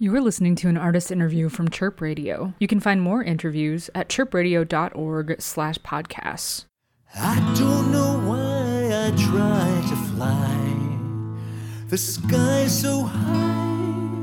You are listening to an artist interview from Chirp Radio. You can find more interviews at chirpradio.org slash podcasts. I don't know why I try to fly. The sky's so high.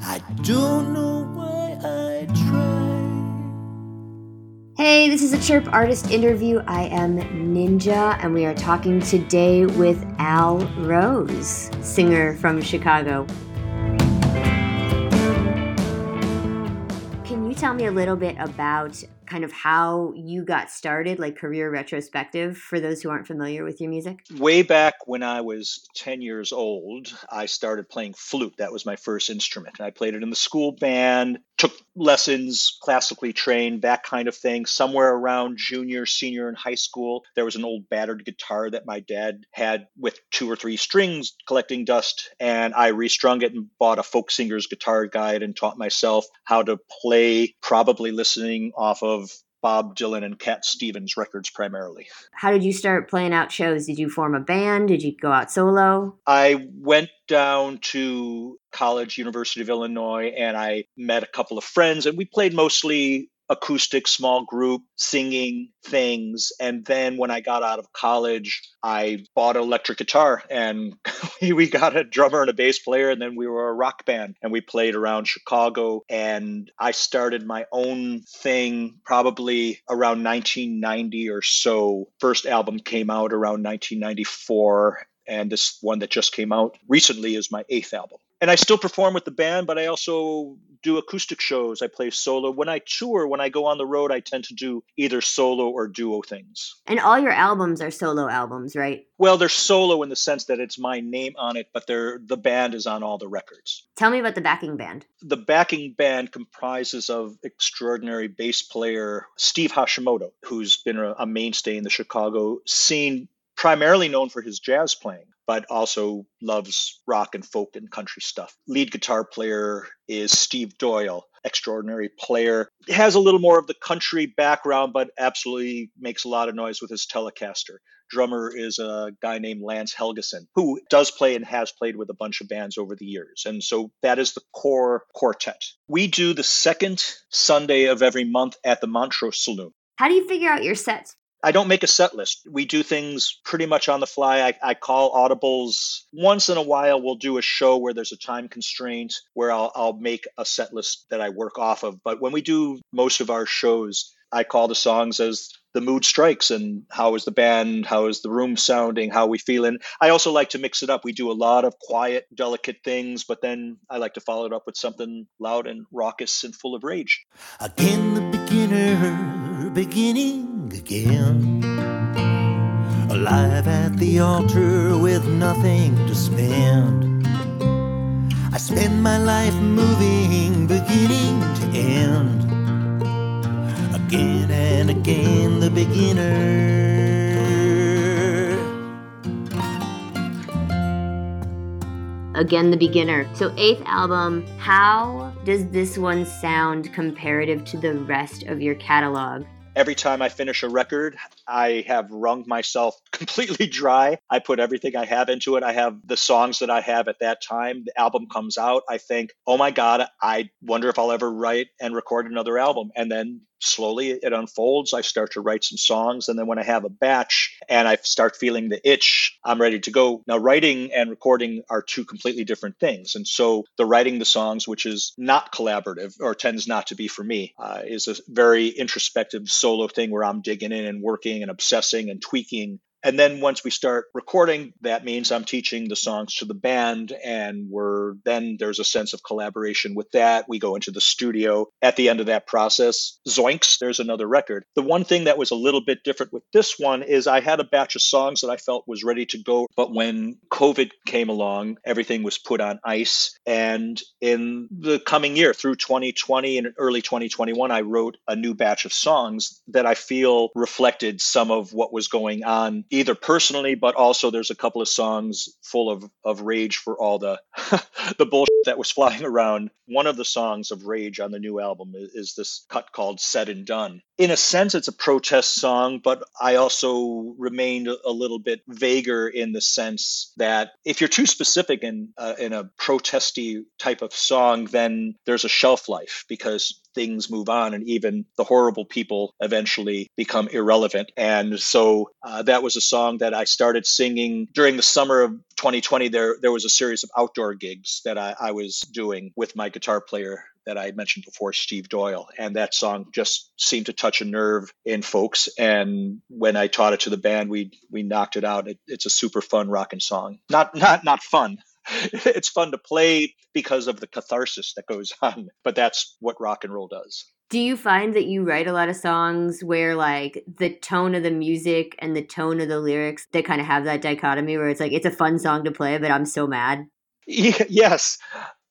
I don't know why I try. Hey, this is a Chirp Artist interview. I am Ninja, and we are talking today with Al Rose, singer from Chicago. Tell me a little bit about kind of how you got started, like career retrospective, for those who aren't familiar with your music? Way back when I was 10 years old, I started playing flute. That was my first instrument. I played it in the school band, took lessons, classically trained, that kind of thing. Somewhere around junior, senior in high school, there was an old battered guitar that my dad had with two or three strings collecting dust. And I restrung it and bought a folk singer's guitar guide and taught myself how to play, probably listening off of Bob Dylan and Cat Stevens records primarily. How did you start playing out shows? Did you form a band? Did you go out solo? I went down to college, University of Illinois, and I met a couple of friends, and we played mostly acoustic small group singing things. And then when i got out of college i bought an electric guitar and we got a drummer and a bass player and then we were a rock band and we played around chicago. And i started my own thing probably around 1990 or so. First album came out around 1994 and this one that just came out recently is my eighth album and I still perform with the band, but I also do acoustic shows. I play solo. When I tour, when I go on the road, I tend to do either solo or duo things. And all your albums are solo albums, right? Well, they're solo in the sense that it's my name on it, but they're the band is on all the records. Tell me about the backing band. The backing band comprises of extraordinary bass player Steve Hashimoto, who's been a, a mainstay in the Chicago scene primarily known for his jazz playing, but also loves rock and folk and country stuff. Lead guitar player is Steve Doyle, extraordinary player. Has a little more of the country background, but absolutely makes a lot of noise with his Telecaster. Drummer is a guy named Lance Helgeson, who does play and has played with a bunch of bands over the years. And so that is the core quartet. We do the second Sunday of every month at the Montrose Saloon. How do you figure out your sets? I don't make a set list. We do things pretty much on the fly. I, I, call audibles. Once in a while, we'll do a show where there's a time constraint where I'll, I'll make a set list that I work off of. But when we do most of our shows, I call the songs as the mood strikes and how is the band, how is the room sounding, how we feeling. I also like to mix it up. We do a lot of quiet, delicate things, but then I like to follow it up with something loud and raucous and full of rage. Again, the beginner, beginning again. Alive at the altar with nothing to spend. I spend my life moving, beginning to end again and again the beginner. Again, the beginner. So, eighth album, how does this one sound comparative to the rest of your catalog? Every time I finish a record, I have wrung myself completely dry. I put everything I have into it. I have the songs that I have at that time. The album comes out. I think, oh my God, I wonder if I'll ever write and record another album. And then slowly it unfolds. I start to write some songs. And then when I have a batch and I start feeling the itch, I'm ready to go. Now, writing and recording are two completely different things. And so the writing the songs, which is not collaborative or tends not to be for me, uh, is a very introspective solo thing where I'm digging in and working and obsessing and tweaking and then once we start recording, that means I'm teaching the songs to the band, and we're then there's a sense of collaboration with that. We go into the studio. At the end of that process, zoinks, there's another record. The one thing that was a little bit different with this one is I had a batch of songs that I felt was ready to go, but when COVID came along, everything was put on ice. And in the coming year, through 2020 and early 2021, I wrote a new batch of songs that I feel reflected some of what was going on either personally, but also there's a couple of songs full of, of rage for all the the bullshit that was flying around. One of the songs of Rage on the new album is, is this cut called Said and Done. In a sense, it's a protest song, but I also remained a little bit vaguer in the sense that if you're too specific in, uh, in a protesty type of song, then there's a shelf life because things move on and even the horrible people eventually become irrelevant. And so uh, that was a song that I started singing during the summer of 2020. There, there was a series of outdoor gigs that I, I was doing with my guitar player that I mentioned before, Steve Doyle. And that song just seemed to touch a nerve in folks. And when I taught it to the band, we we knocked it out. It, it's a super fun rocking song. Not not not fun, it's fun to play because of the catharsis that goes on, but that's what rock and roll does. Do you find that you write a lot of songs where like the tone of the music and the tone of the lyrics they kind of have that dichotomy where it's like it's a fun song to play but I'm so mad? Yes,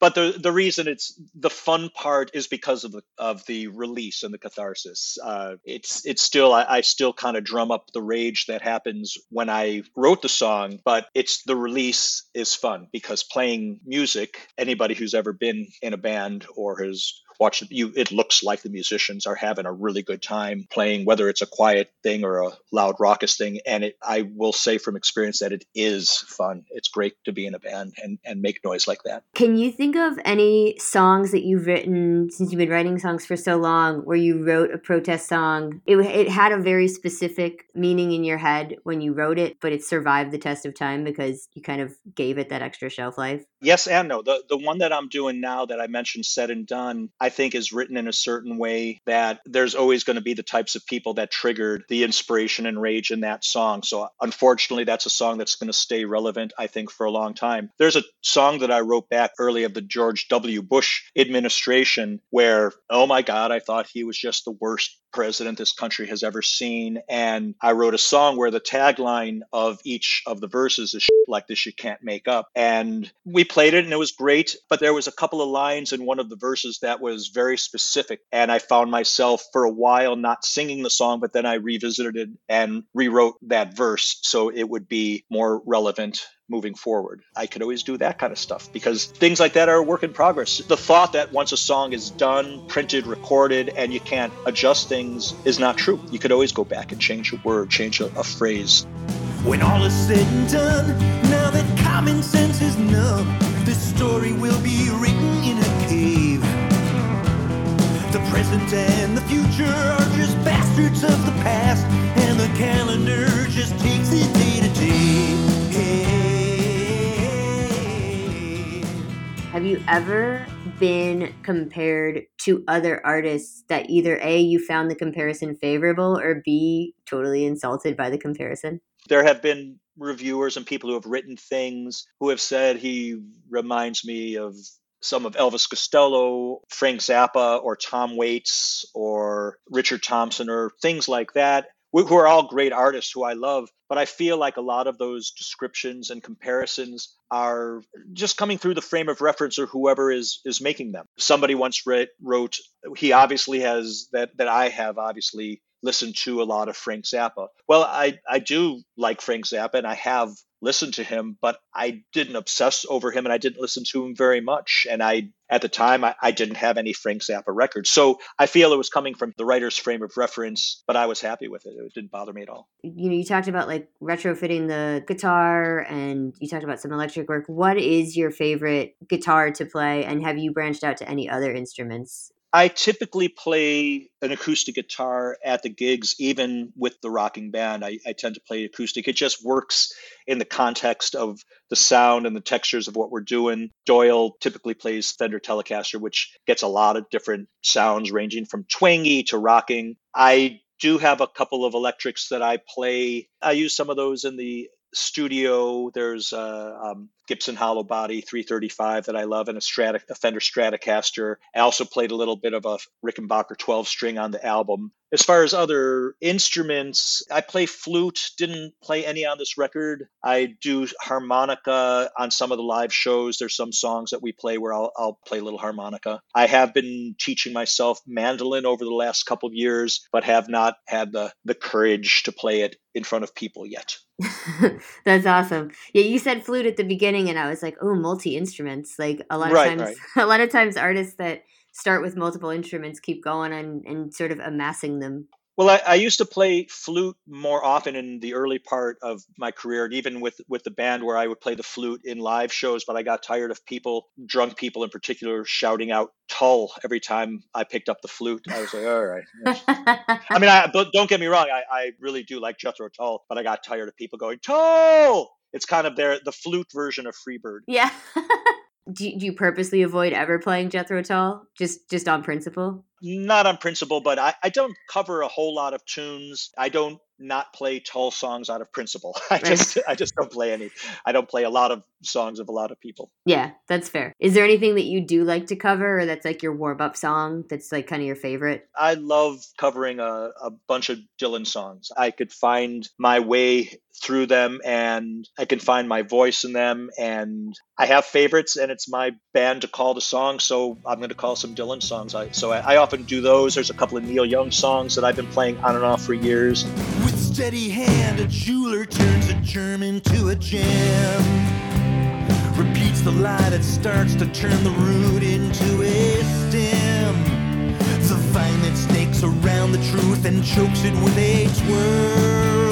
but the the reason it's the fun part is because of the of the release and the catharsis. Uh, it's it's still I, I still kind of drum up the rage that happens when I wrote the song, but it's the release is fun because playing music. Anybody who's ever been in a band or has watch you it looks like the musicians are having a really good time playing whether it's a quiet thing or a loud raucous thing and it i will say from experience that it is fun it's great to be in a band and and make noise like that can you think of any songs that you've written since you've been writing songs for so long where you wrote a protest song it, it had a very specific meaning in your head when you wrote it but it survived the test of time because you kind of gave it that extra shelf life yes and no the the one that i'm doing now that i mentioned said and done I think is written in a certain way that there's always going to be the types of people that triggered the inspiration and rage in that song. So unfortunately, that's a song that's going to stay relevant, I think, for a long time. There's a song that I wrote back early the George W. Bush administration where, oh my God, I thought he was just the worst president this country has ever seen. And I wrote a song where the tagline of each of the verses is like this you can't make up. And we played it and it was great. But there was a couple of lines in one of the verses that was very specific. And I found myself for a while not singing the song, but then I revisited it and rewrote that verse so it would be more relevant moving forward. I could always do that kind of stuff because things like that are a work in progress. The thought that once a song is done, printed, recorded, and you can't adjust things is not true. You could always go back and change a word, change a, a phrase. When all is said and done, now that common sense is numb, this story will be written in a cave. The present and the future are just bastards of the past, and the calendar just takes it day to day. Have you ever been compared to other artists that either A, you found the comparison favorable, or B, totally insulted by the comparison? There have been reviewers and people who have written things who have said he reminds me of some of Elvis Costello, Frank Zappa, or Tom Waits, or Richard Thompson, or things like that who are all great artists who I love, but I feel like a lot of those descriptions and comparisons are just coming through the frame of reference or whoever is is making them. Somebody once wrote, wrote he obviously has that that I have obviously listened to a lot of Frank Zappa. Well, I I do like Frank Zappa and I have listened to him, but I didn't obsess over him and I didn't listen to him very much. And I, at the time, I, I, didn't have any Frank Zappa records. So I feel it was coming from the writer's frame of reference, but I was happy with it. It didn't bother me at all. You know, you talked about like retrofitting the guitar and you talked about some electric work. What is your favorite guitar to play? And have you branched out to any other instruments I typically play an acoustic guitar at the gigs, even with the rocking band. I, I, tend to play acoustic. It just works in the context of the sound and the textures of what we're doing. Doyle typically plays Fender Telecaster, which gets a lot of different sounds ranging from twangy to rocking. I do have a couple of electrics that I play. I use some of those in the studio. There's a um, Gibson Hollow Body 335 that I love, and a, Strata, a Fender Stratocaster. I also played a little bit of a Rickenbacker 12 string on the album. As far as other instruments, I play flute. Didn't play any on this record. I do harmonica on some of the live shows. There's some songs that we play where I'll, I'll play a little harmonica. I have been teaching myself mandolin over the last couple of years, but have not had the the courage to play it in front of people yet. That's awesome. Yeah, you said flute at the beginning, and I was like, oh, multi instruments. Like a lot of Right, times, right. a lot of times, artists that start with multiple instruments keep going and, and sort of amassing them. Well, I, I used to play flute more often in the early part of my career, and even with with the band where I would play the flute in live shows. But I got tired of people, drunk people in particular, shouting out "Tull" every time I picked up the flute. I was like, all right. I mean, I, but don't get me wrong, I, I really do like Jethro Tull, but I got tired of people going "Tull." It's kind of their the flute version of Freebird. yeah. do, you- purposely avoid ever playing Jethro Tull, just just on principle? not on principle, but I, I don't cover a whole lot of tunes. I don't not play Tull songs out of principle. I Right. just I just don't play any. I don't play a lot of songs of a lot of people. Yeah, that's fair. Is there anything that you do like to cover, or that's like your warm up song? That's like kind of your favorite? I love covering a, a bunch of Dylan songs. I could find my way through them and I can find my voice in them. And I have favorites, and it's my band to call the song. So I'm going to call some Dylan songs. I, so I, I often do those. There's a couple of Neil Young songs that I've been playing on and off for years. With steady hand, a jeweler turns a germ into a gem. Repeats the lie that starts to turn the root into a stem. The vine that snakes around the truth and chokes it with a twirl.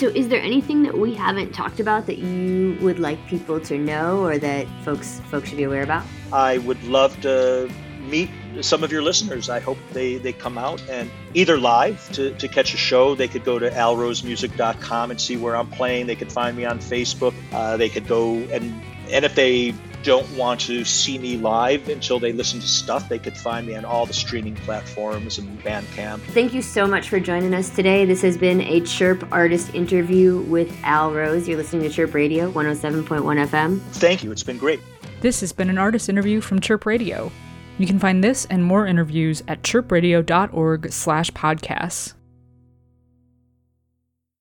So, is there anything that we haven't talked about that you would like people to know, or that folks folks should be aware about? I would love to meet some of your listeners. I hope they, they come out and either live to, to catch a show. They could go to alrosemusic.com and see where I'm playing. They could find me on Facebook. Uh, they could go and and if they don't want to see me live until they listen to stuff, they could find me on all the streaming platforms and Bandcamp. Thank you so much for joining us today. This has been a Chirp artist interview with Al Rose. You're listening to Chirp Radio 107.1 FM. Thank you. It's been great. This has been an artist interview from Chirp Radio. You can find this and more interviews at chirpradio.org slash podcasts.